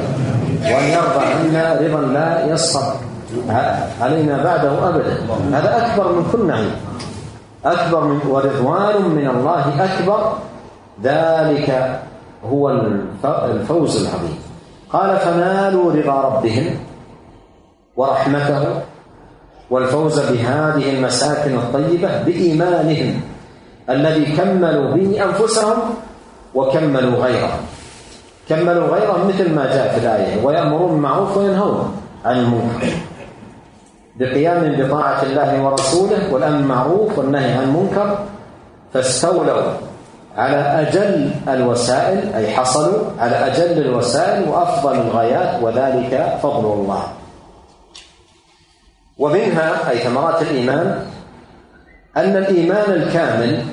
وأن يرضى عنا رضا لا يسقط علينا بعده أبدا. هذا أكبر من كل نعيم. أكبر من ورضوان من الله أكبر ذلك هو الفوز العظيم. قال فنالوا رضا ربهم ورحمته والفوز بهذه المساكن الطيبة بإيمانهم الذي كملوا به أنفسهم وكملوا غيرهم. كملوا غيرهم مثل ما جاء في الآية ويأمرون بالمعروف وينهون عن المنكر. بقيام بطاعة الله ورسوله والأمر بالمعروف والنهي عن المنكر فاستولوا على أجل الوسائل أي حصلوا على أجل الوسائل وأفضل الغايات وذلك فضل الله. ومنها أي ثمرات الإيمان أن الإيمان الكامل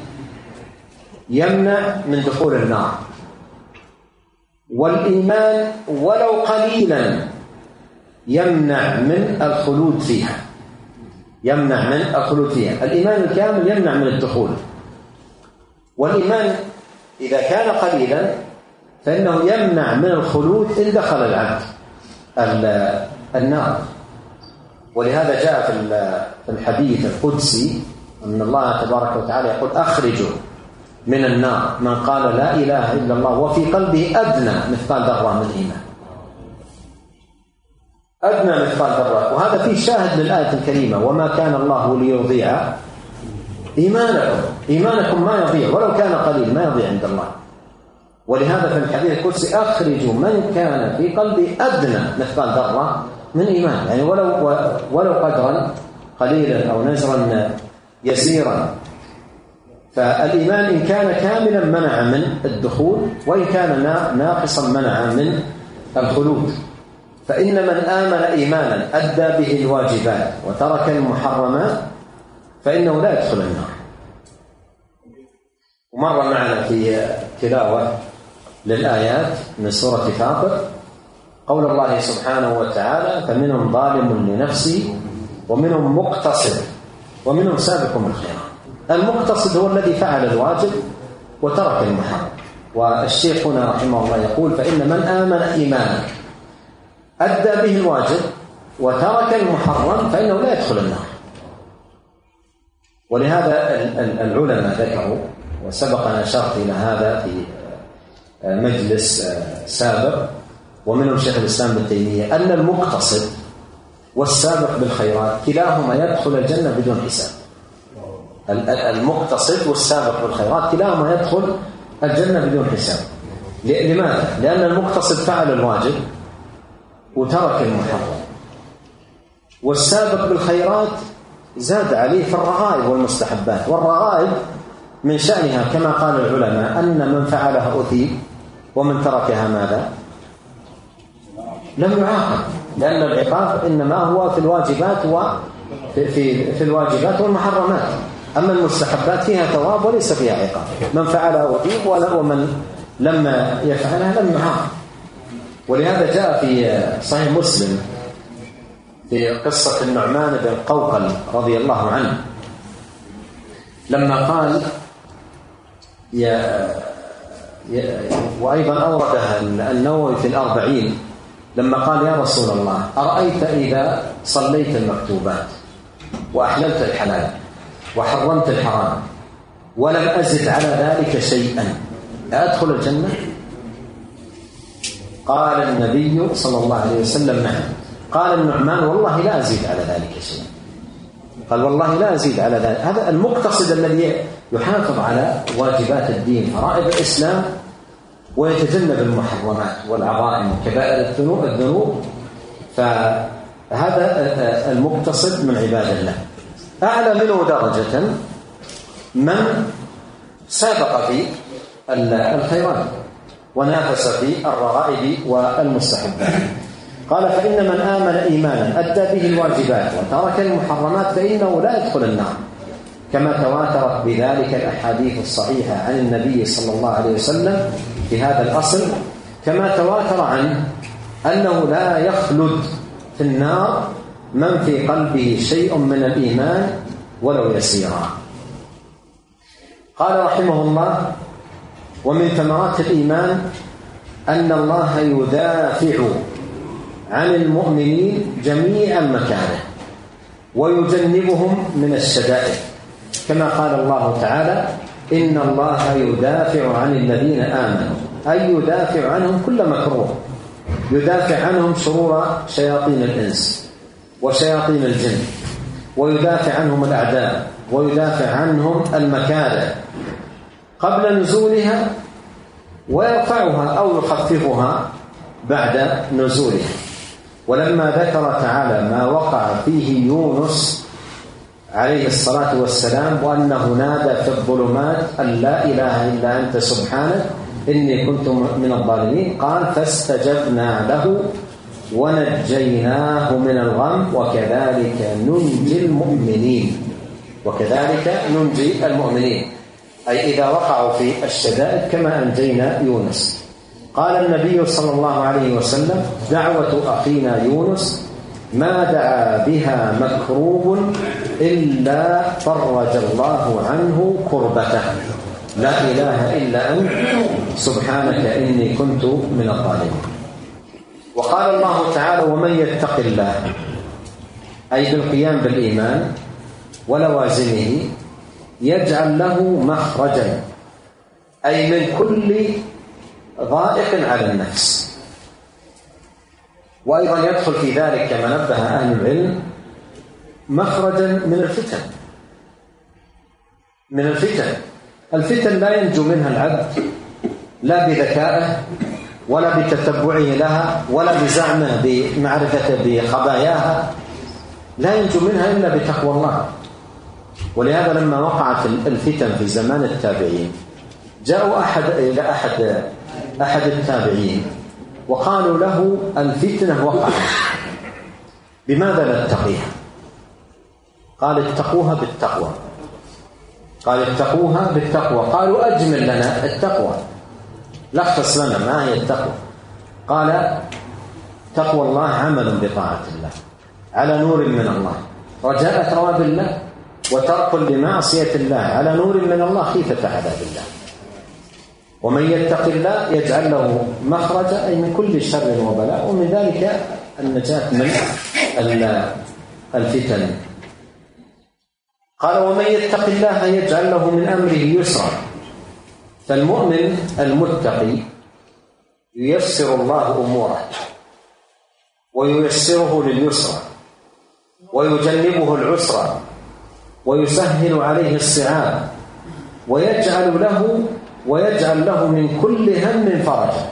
يمنع من دخول النار. والإيمان ولو قليلا يمنع من الخلود فيها. يمنع من الخلود فيها. الإيمان الكامل يمنع من الدخول. والإيمان إذا كان قليلا فإنه يمنع من الخلود إن دخل العبد النار. ولهذا جاء في الحديث القدسي أن الله تبارك وتعالى يقول أخرجوا من النار. من قال لا إله إلا الله وفي قلبه أدنى مثقال ذرة من إيمان. أدنى مثقال ذرة. وهذا فيه شاهد للآية الكريمة. وما كان الله ليضيع إيمانكم إيمانكم ما يضيع ولو كان قليل ما يضيع عند الله. ولهذا في الحديث القدسي أخرجوا من كان في قلبه أدنى مثقال ذرة من إيمان. يعني ولو ولو قدرا قليلا أو نزرا يسيرا. فالإيمان إن كان كاملا منع من الدخول وإن كان ناقصا منع من الخلود. فإن من آمن إيمانا أدى به الواجبات وترك المحرمات فإنه لا يدخل النار. ومر معنا في تلاوة للآيات من سورة فاطر. قول الله سبحانه وتعالى فمنهم ظالم لنفسه ومنهم مقتصد ومنهم سابق بالخيرات المقتصد هو الذي فعل الواجب وترك المحرم. والشيخ هنا رحمه الله يقول فإن من آمن إيمانا أدى به الواجب وترك المحرم فإنه لا يدخل النار. ولهذا العلماء ذكروا وسبق أن أشرت إلى هذا في مجلس سابق ومنهم شيخ الإسلام ابن تيمية أن المقتصد والسابق بالخيرات كلاهما يدخل الجنة بدون حساب. المقتصد والسابق بالخيرات كلاهما يدخل الجنة بدون حساب. لماذا؟ لأن المقتصد فعل الواجب وترك المحرم. والسابق بالخيرات زاد عليه في الرغائب والمستحبات. والرغائب من شأنها كما قال العلماء أن من فعلها أثيب ومن تركها ماذا؟ لم يعاقب لأن العقاب إنما هو في الواجبات وفي في, في الواجبات والمحرمات. أما المستحبات فيها ثواب وليس فيها عقاب. من فعلها أثيب ومن لم يفعلها لم يعاقب. ولهذا جاء في صحيح مسلم في قصة النعمان بن قوقل رضي الله عنه لما قال وأيضا أوردها النووي في الأربعين لما قال يا رسول الله أرأيت إذا صليت المكتوبات وأحللت الحلال وحرمت الحرام ولم أزد على ذلك شيئا أدخل الجنة؟ قال النبي صلى الله عليه وسلم نعم. قال النعمان والله لا أزيد على ذلك شيئا. قال والله لا أزيد على ذلك. هذا المقتصد الذي يحافظ على واجبات الدين فرائض الإسلام ويتجنب المحرمات والعظائم وكبائر الذنوب فهذا المقتصد من عباد الله. أعلى منه درجة من سابق في الخيرات ونافس في الرغائب والمستحبات. قال فإن من آمن إيمانا أدى به الواجبات وترك المحرمات فإنه لا يدخل النار. كما تواترت بذلك الأحاديث الصحيحة عن النبي صلى الله عليه وسلم في هذا الأصل. كما تواتر عنه أنه لا يخلد في النار من في قلبه شيء من الإيمان ولو يسيرا. قال رحمه الله ومن ثمرات الإيمان أن الله يدافع عن المؤمنين جميع المكاره ويجنبهم من الشدائد. كما قال الله تعالى إن الله يدافع عن الذين آمنوا أي يدافع عنهم كل مكروه. يدافع عنهم شرور شياطين الإنس وشياطين الجن ويدافع عنهم الأعداء ويدافع عنهم المكاره قبل نزولها ويرفعها أو يخففها بعد نزولها. ولما ذكر تعالى ما وقع فيه يونس عليه الصلاة والسلام وأنه نادى في الظلمات أن لا إله إلا أنت سبحانك إني كنت من الظالمين. قال فاستجبنا له ونجيناه من الغم وكذلك ننجي المؤمنين. وكذلك ننجي المؤمنين. أي إذا وقعوا في الشدائد كما أنجينا يونس. قال النبي صلى الله عليه وسلم دعوة أخينا يونس ما دعا بها مكروب إلا فرج الله عنه كربته. لا إله إلا أنت سبحانك إني كنت من الظالمين. وقال الله تعالى ومن يتق الله أي بالقيام بالإيمان ولوازمه يجعل له مخرجا أي من كل ضائق على النفس. وأيضا يدخل في ذلك كما نبه أهل العلم مخرجا من الفتن. من الفتن. الفتن لا ينجو منها العبد لا بذكائه ولا بتتبعه لها ولا بزعمه بمعرفته بخباياها. لا ينجو منها إلا بتقوى الله. ولهذا لما وقعت الفتن في زمان التابعين جاءوا أحد إلى أحد أحد التابعين وقالوا له الفتنة وقعت. بماذا نتقيها قال اتقوها بالتقوى. قال اتقوها بالتقوى. قالوا أجمل لنا التقوى. لخص لنا ما هي التقوى. قال تقوى الله عمل بطاعة الله. على نور من الله. رجاء ثواب الله وترك لمعصية الله. على نور من الله خيفة عذاب الله. ومن يتق الله يجعل له مخرجا أي من كل شر وبلاء. ومن ذلك النجاة من الفتن. قال ومن يتق الله يجعل له من أمره يسرا. فالمؤمن المتقي ييسر الله أموره وييسره لليسرى ويجنبه العسرى ويسهل عليه الصعاب ويجعل له ويجعل له من كل هم فرجا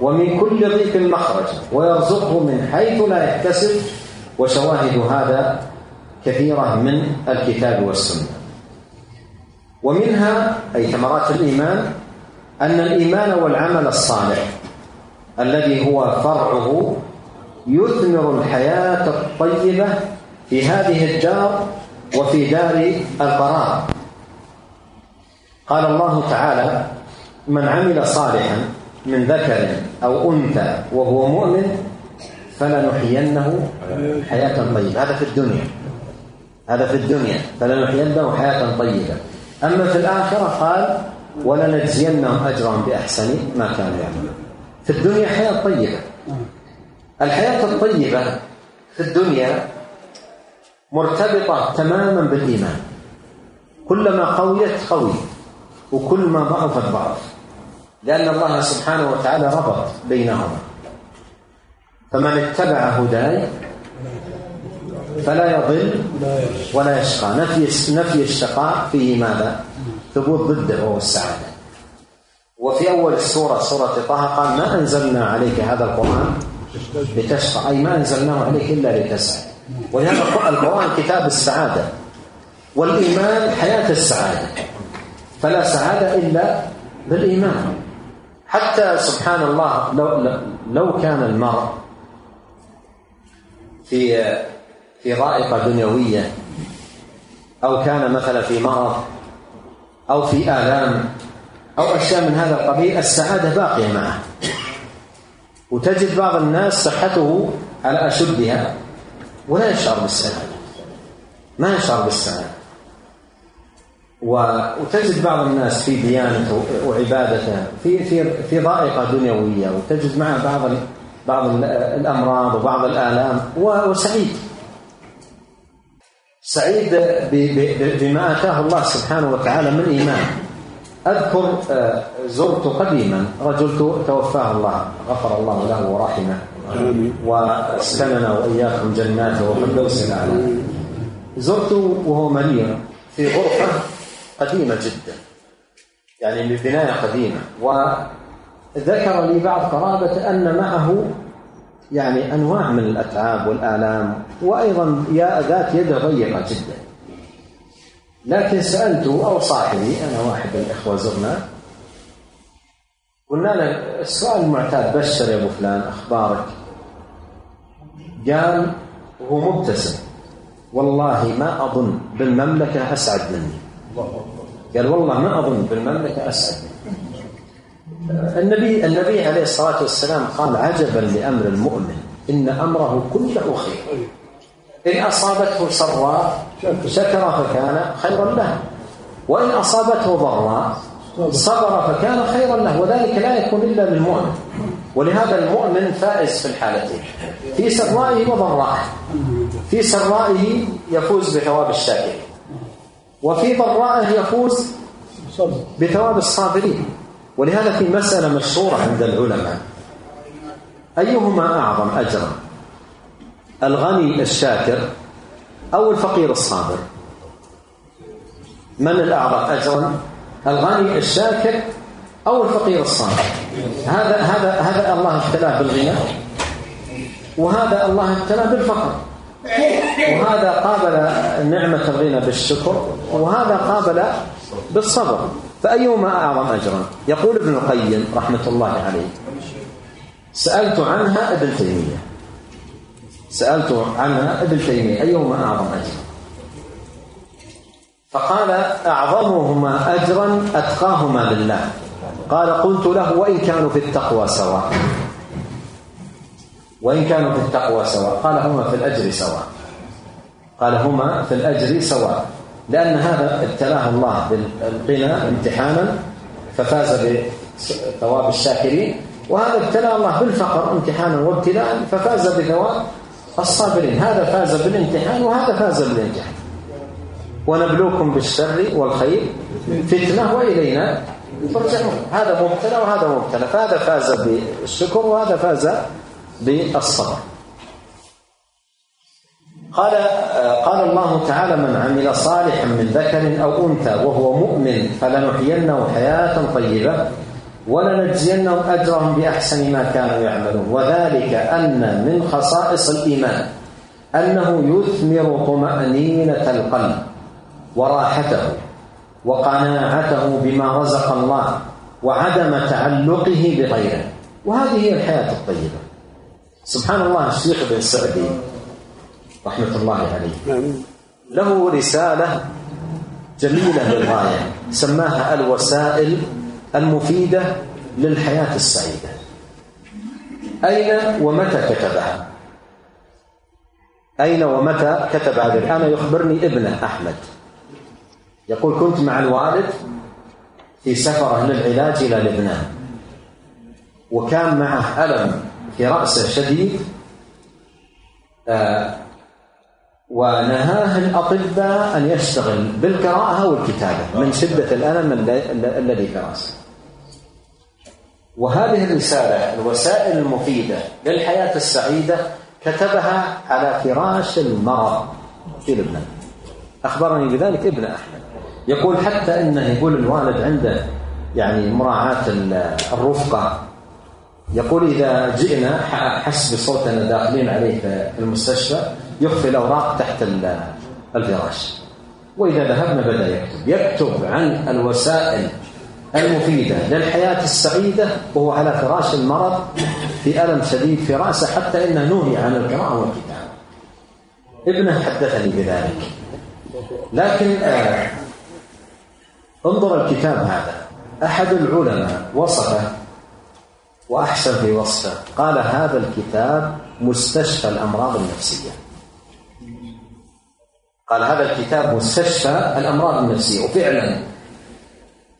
ومن كل ضيق مخرجا ويرزقه من حيث لا يحتسب. وشواهد هذا كثيرة من الكتاب والسنة. ومنها أي ثمرات الإيمان أن الإيمان والعمل الصالح الذي هو فرعه يثمر الحياة الطيبة في هذه الدار وفي دار القرار قال الله تعالى من عمل صالحا من ذكر أو أنثى وهو مؤمن فلنحيينه حياة طيبة. هذا في الدنيا. هذا في الدنيا. فلنحيينه حياة طيبة. أما في الآخرة قال ولنجزينهم أجرهم بأحسن ما كانوا يعملون. في الدنيا حياة طيبة. الحياة الطيبة في الدنيا مرتبطة تماما بالإيمان. كلما قويت قوي. وكل ما ضعفت ضعف لأن الله سبحانه وتعالى ربط بينهما. فمن اتبع هداي فلا يضل ولا يشقى. نفي نفي الشقاء فيه ماذا؟ ثبوت ضده وهو السعادة. وفي أول السورة سورة طه قال ما أنزلنا عليك هذا القرآن لتشقى. أي ما أنزلناه عليك إلا لتسعد ولهذا القرآن كتاب السعادة. والإيمان حياة السعادة. فلا سعادة إلا بالإيمان. حتى سبحان الله لو لو كان المرء في في ضائقة دنيوية أو كان مثلا في مرض أو في آلام أو أشياء من هذا القبيل السعادة باقية معه. وتجد بعض الناس صحته على أشدها. ولا يشعر بالسعادة. ما يشعر بالسعادة. وتجد بعض الناس في ديانته وعبادته في في في ضائقة دنيوية وتجد معه بعض بعض الأمراض وبعض الآلام وسعيد. سعيد بما آتاه الله سبحانه وتعالى من إيمان. أذكر آه، زرت قديما رجل توفاه الله غفر الله له ورحمه. واسكننا وإياكم جناته وفردوس الأعلى. زرته وهو مريض في غرفة قديمة جدا. يعني ببنايه قديمة. وذكر لي بعض قرابة أن معه يعني أنواع من الأتعاب والآلام وأيضا يا ذات يد ضيقة جدا. لكن سالته أو صاحبي أنا واحد من الإخوة زرنا قلنا له السؤال المعتاد بشر يا أبو فلان أخبارك؟ قال وهو مبتسم. والله ما أظن بالمملكة أسعد مني. قال والله ما أظن بالمملكة اسعد النبي النبي عليه الصلاة والسلام قال عجبا لأمر المؤمن إن أمره كله خير. إن أصابته سراء شكر فكان خيرا له. وإن أصابته ضراء صبر فكان خيرا له. وذلك لا يكون إلا للمؤمن. ولهذا المؤمن فائز في الحالتين. في سرائه وضرائه. في سرائه يفوز بثواب الشاكرين. وفي ضرائه يفوز بثواب الصابرين. ولهذا في مسألة مشهورة عند العلماء. أيهما أعظم أجرا؟ الغني الشاكر أو الفقير الصابر؟ من الأعظم أجرا؟ الغني الشاكر أو الفقير الصابر؟ هذا هذا هذا الله ابتلاه بالغنى وهذا الله ابتلاه بالفقر. وهذا قابل نعمة الغنى بالشكر وهذا قابل بالصبر. فأيهما أعظم أجرا؟ يقول ابن القيم رحمة الله عليه سألت عنها ابن تيمية. سألت عنها ابن تيمية أيهما أعظم أجرا؟ فقال أعظمهما أجرا أتقاهما لله. قال قلت له وإن كانوا في التقوى سواء. وإن كانوا في التقوى سواء. قال هما في الأجر سواء. قال هما في الأجر سواء. لأن هذا ابتلاه الله بالغنى امتحانا ففاز بثواب الشاكرين. وهذا ابتلى الله بالفقر امتحانا وابتلاء ففاز بثواب الصابرين. هذا فاز بالامتحان وهذا فاز بالامتحان ونبلوكم بالشر والخير فتنة وإلينا ترجعون. هذا مبتلى وهذا مبتلى. فهذا فاز بالشكر وهذا فاز بالصبر. قال قال الله تعالى من عمل صالحا من ذكر أو أنثى وهو مؤمن فلنحيينه حياة طيبة ولنجزينهم أجرهم بأحسن ما كانوا يعملون. وذلك أن من خصائص الإيمان أنه يثمر طمأنينة القلب وراحته وقناعته بما رزق الله وعدم تعلقه بغيره. وهذه هي الحياة الطيبة. سبحان الله الشيخ بن سعدي رحمة الله عليه. له رسالة جميلة للغاية سماها الوسائل المفيدة للحياة السعيدة. أين ومتى كتبها؟ أين ومتى كتب هذا؟ الآن يخبرني ابنه أحمد. يقول كنت مع الوالد في سفرة للعلاج إلى لبنان وكان معه ألم في رأسه شديد آه ونهاه الأطباء أن يشتغل بالقراءة والكتابة من شدة الألم الذي في رأسه. وهذه الرسالة الوسائل المفيدة للحياة السعيدة كتبها على فراش المرض في لبنان. أخبرني بذلك ابن أحمد. يقول حتى إنه يقول الوالد عنده يعني مراعاة الرفقة يقول إذا جئنا حسب صوتنا داخلين عليه في المستشفى يخفي الأوراق تحت الفراش. وإذا ذهبنا بدأ يكتب. يكتب عن الوسائل المفيدة للحياة السعيدة وهو على فراش المرض في ألم شديد في رأسه حتى إنه نهي عن القراءة والكتابة. ابنه حدثني بذلك. لكن آه انظر الكتاب هذا. أحد العلماء وصفه وأحسن في وصفه. قال هذا الكتاب مستشفى الأمراض النفسية. قال هذا الكتاب مستشفى الأمراض النفسية. وفعلا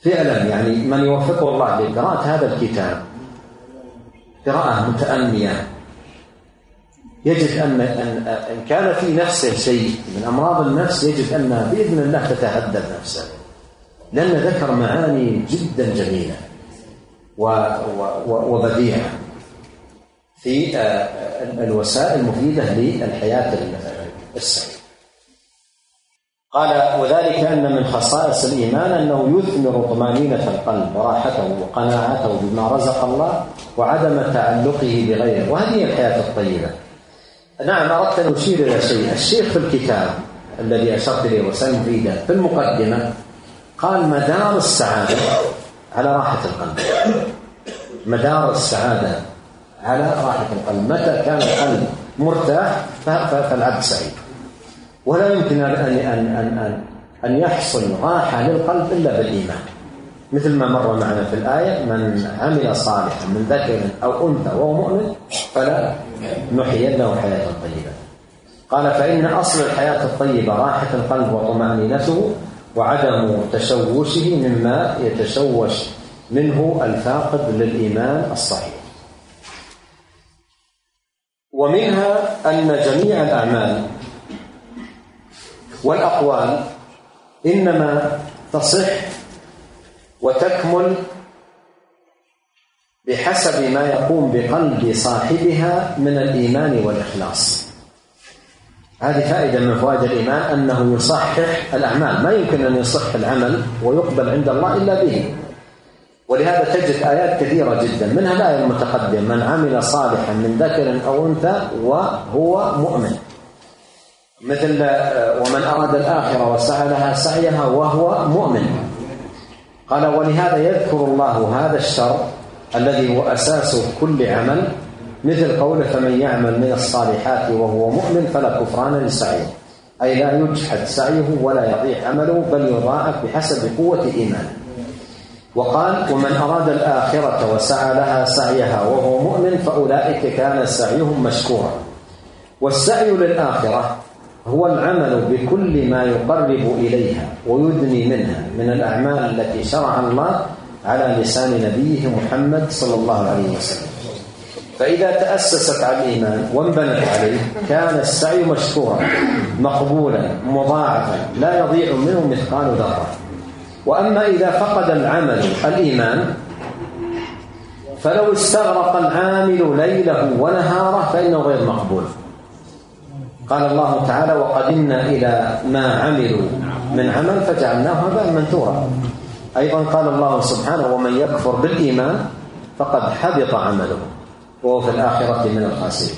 فعلا يعني من يوفقه الله لقراءة هذا الكتاب قراءة متأنية. يجد أن إن كان في نفسه شيء من أمراض النفس يجد أنها بإذن الله تتهدد نفسه. لأن ذكر معاني جدا جميلة. وبديعة في الوسائل المفيدة للحياة السعيدة قال وذلك أن من خصائص الإيمان أنه يثمر طمأنينة القلب وراحته وقناعته بما رزق الله وعدم تعلقه بغيره. وهذه هي الحياة الطيبة. نعم أردت أن أشير إلى شيء. الشيخ في الكتاب الذي أشرت إليه وسلم في المقدمة قال مدار السعادة على راحة القلب. مدار السعادة على راحة القلب. متى كان القلب مرتاح فالعبد سعيد. ولا يمكن أن أن أن أن, أن يحصل راحة للقلب إلا بالإيمان. مثل ما مر معنا في الآية من عمل صالحا من ذكر أو أنثى وهو مؤمن فلا نحيينه حياة طيبة. قال فإن أصل الحياة الطيبة راحة القلب وطمأنينته وعدم تشوشه مما يتشوش منه الفاقد للإيمان الصحيح. ومنها أن جميع الأعمال والأقوال إنما تصح وتكمل بحسب ما يقوم بقلب صاحبها من الإيمان والإخلاص. هذه فائدة من فوائد الإيمان أنه يصحح الأعمال. ما يمكن أن يصح العمل ويقبل عند الله إلا به. ولهذا تجد آيات كثيرة جدا. منها الآية المتقدمة من عمل صالحا من ذكر أو أنثى وهو مؤمن. مثل آه، ومن أراد الآخرة وسعى لها سعيها وهو مؤمن. قال ولهذا يذكر الله هذا الشر الذي هو أساس كل عمل مثل قوله فمن يعمل من الصالحات وهو مؤمن فلا كفران لسعيه. أي لا يجحد سعيه ولا يضيع عمله بل يضاعف بحسب قوة إيمانه. وقال ومن أراد الآخرة وسعى لها سعيها وهو مؤمن فأولئك كان سعيهم مشكورا. والسعي للآخرة هو العمل بكل ما يقرب إليها ويدني منها من الأعمال التي شرع الله على لسان نبيه محمد صلى الله عليه وسلم. فإذا تأسست على الإيمان وانبنت عليه كان السعي مشكورا مقبولا مضاعفا لا يضيع منه مثقال ذرة. وأما إذا فقد العمل الإيمان فلو استغرق العامل ليله ونهاره فإنه غير مقبول. قال الله تعالى وقدمنا إلى ما عملوا من عمل فجعلناه هباء منثورا. أيضا قال الله سبحانه ومن يكفر بالإيمان فقد حبط عمله. وهو في الآخرة من الخاسرين.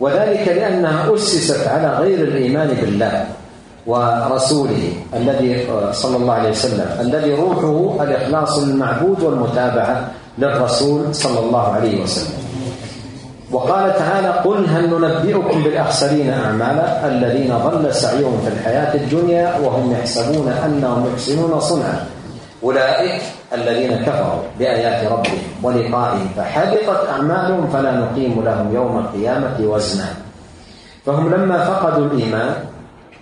وذلك لأنها أسست على غير الإيمان بالله ورسوله الذي صلى الله عليه وسلم الذي روحه الإخلاص للمعبود والمتابعة للرسول صلى الله عليه وسلم. وقال تعالى قل هل ننبئكم بالأخسرين أعمالا الذين ضل سعيهم في الحياة الدنيا وهم يحسبون أنهم يحسنون صنعا؟ أولئك الذين كفروا بآيات ربهم ولقائه فحبطت أعمالهم فلا نقيم لهم يوم القيامة وزنا. فهم لما فقدوا الإيمان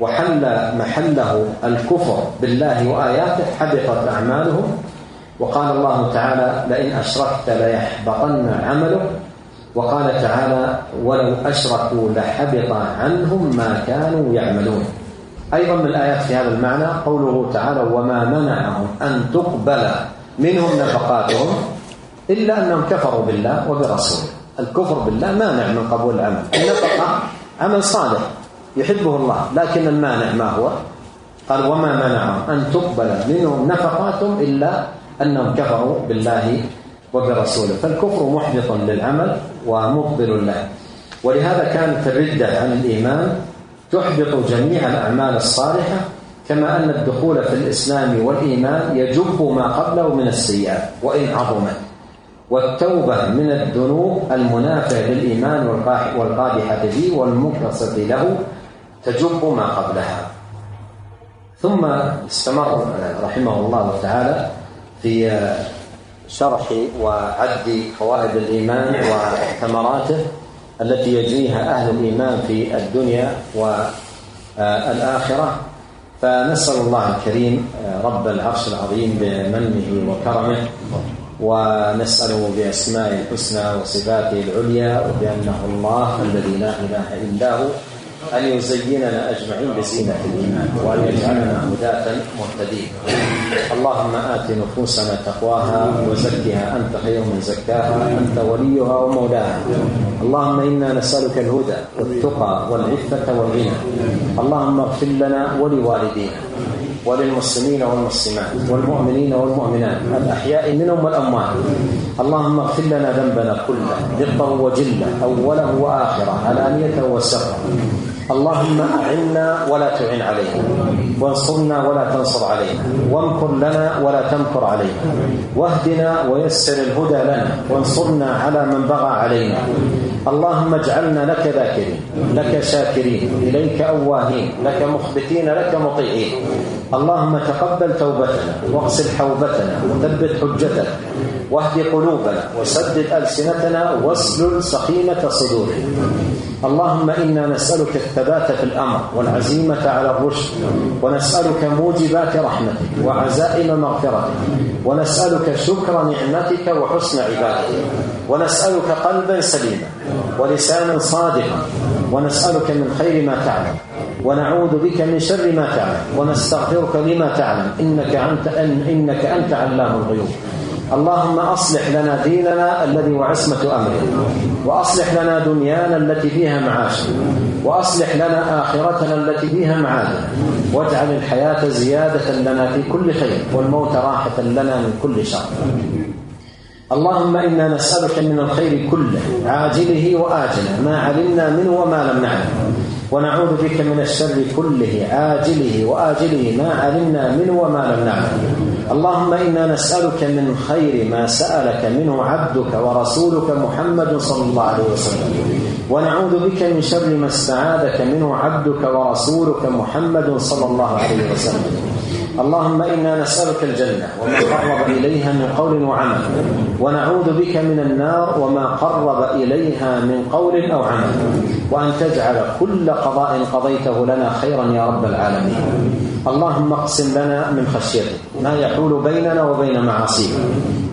وحل محله الكفر بالله وآياته حبطت أعمالهم. وقال الله تعالى لئن أشركت ليحبطن عملك وقال تعالى ولو أشركوا لحبط عنهم ما كانوا يعملون أيضا من الآيات في هذا المعنى قوله تعالى وما منعهم أن تقبل منهم نفقاتهم إلا أنهم كفروا بالله وبرسوله. الكفر بالله مانع من قبول العمل. النفقة عمل صالح يحبه الله لكن المانع ما هو؟ قال وما منعهم أن تقبل منهم نفقاتهم إلا أنهم كفروا بالله وبرسوله. فالكفر محبط للعمل ومبطل له ولهذا كانت الردة عن الإيمان تحبط جميع الأعمال الصالحة كما أن الدخول في الإسلام والإيمان يجب ما قبله من السيئات وإن عظمت. والتوبة من الذنوب المنافية للإيمان والقادحة به والمكرسة له تجب ما قبلها. ثم استمر رحمه الله تعالى في شرح وعد فوائد الإيمان وثمراته. التي يجنيها أهل الإيمان في الدنيا والآخرة. فنسأل الله الكريم رب العرش العظيم بمنه وكرمه ونسأله بأسمائه الحسنى وصفاته العليا وبأنه الله الذي لا إله إلا هو. أن يزيننا أجمعين بزينة الإيمان وأن يجعلنا هداة مهتدين اللهم آت نفوسنا تقواها وزكها أنت خير من زكاها أنت وليها ومولاها. اللهم إنا نسألك الهدى والتقى والعفة والغنى. اللهم اغفر لنا ولوالدينا وللمسلمين والمسلمات والمؤمنين والمؤمنات الأحياء منهم والأموات. اللهم اغفر لنا ذنبنا كله دقه وجله أوله وآخره علانيته وسره. اللهم أعنا ولا تعن علينا. وانصرنا ولا تنصر علينا. وامكر لنا ولا تمكر علينا. واهدنا ويسر الهدى لنا. وانصرنا على من بغى علينا. اللهم اجعلنا لك ذاكرين لك شاكرين إليك أواهين لك مخبتين لك مطيعين. اللهم تقبل توبتنا واغسل حوبتنا وثبت حجتنا. واهد قلوبنا وسدد ألسنتنا واسلل سخيمة صدورنا. اللهم إنا نسألك الثبات في الأمر والعزيمة على الرشد ونسألك موجبات رحمتك وعزائم مغفرتك ونسألك شكر نعمتك وحسن عبادتك ونسألك قلبا سليما ولسانا صادقا ونسألك من خير ما تعلم ونعوذ بك من شر ما تعلم ونستغفرك لما تعلم إنك أنت, إنك أنت علام الغيوب. اللهم أصلح لنا ديننا الذي هو عصمة أمرنا وأصلح لنا دنيانا التي فيها معاشنا وأصلح لنا آخرتنا التي فيها معادنا واجعل الحياة زيادة لنا في كل خير والموت راحة لنا من كل شر. اللهم إنا نسألك من الخير كله عاجله وآجله ما علمنا منه وما لم نعلم. ونعوذ بك من الشر كله عاجله وآجله ما علمنا منه وما لم نعلم. اللهم إنا نسألك من خير ما سألك منه عبدك ورسولك محمد صلى الله عليه وسلم. ونعوذ بك من شر ما استعاذك منه عبدك ورسولك محمد صلى الله عليه وسلم. اللهم إنا نسألك الجنة وما قرب إليها من قول وعمل. ونعوذ بك من النار وما قرب إليها من قول أو عمل. وأن تجعل كل قضاء قضيته لنا خيرا يا رب العالمين. اللهم اقسم لنا من خشيتك ما يحول بيننا وبين معاصيك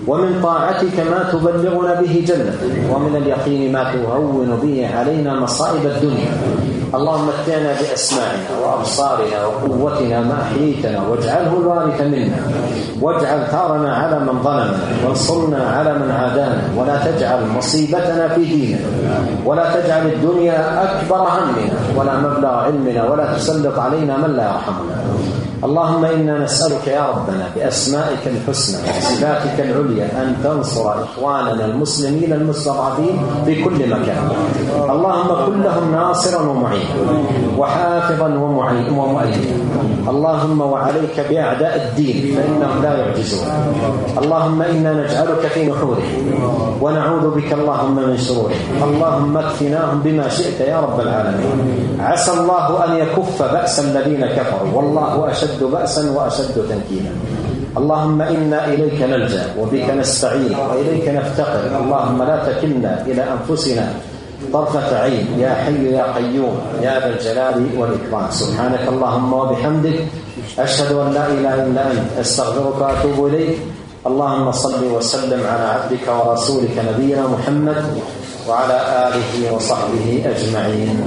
ومن طاعتك ما تبلغنا به جنتك ومن اليقين ما تهون به علينا مصائب الدنيا. اللهم متعنا باسماعنا وأبصارنا وقوتنا ما أحييتنا واجعله الوارث منا. واجعل ثارنا على من ظلمنا وانصرنا على من عادانا ولا تجعل مصيبتنا في ديننا ولا تجعل الدنيا أكبر همنا ولا مبلغ علمنا ولا تسلط علينا من لا يرحمنا. اللهم إنا نسألك يا ربنا بأسمائك الحسنى وصفاتك العليا أن تنصر إخواننا المسلمين المستضعفين في كل مكان. اللهم كن لهم ناصرا ومعينا. وحافظا ومؤيدا اللهم وعليك بأعداء الدين فإنهم لا يعجزون. اللهم إنا نجعلك في نحورهم ونعوذ بك اللهم من شرورهم. اللهم اكفناهم بما شئت يا رب العالمين. عسى الله أن يكف بأس الذين كفروا. والله اشد أشد بأسا وأشد تنكيلا. اللهم إنا إليك نلجأ وبك نستعين وإليك نفتقر. اللهم لا تكلنا إلى أنفسنا طرفة عين يا حي يا قيوم يا ذا الجلال والإكرام. سبحانك اللهم وبحمدك أشهد أن لا إله إلا أنت أستغفرك وأتوب إليك. اللهم صل وسلم على عبدك ورسولك نبينا محمد وعلى آله وصحبه أجمعين.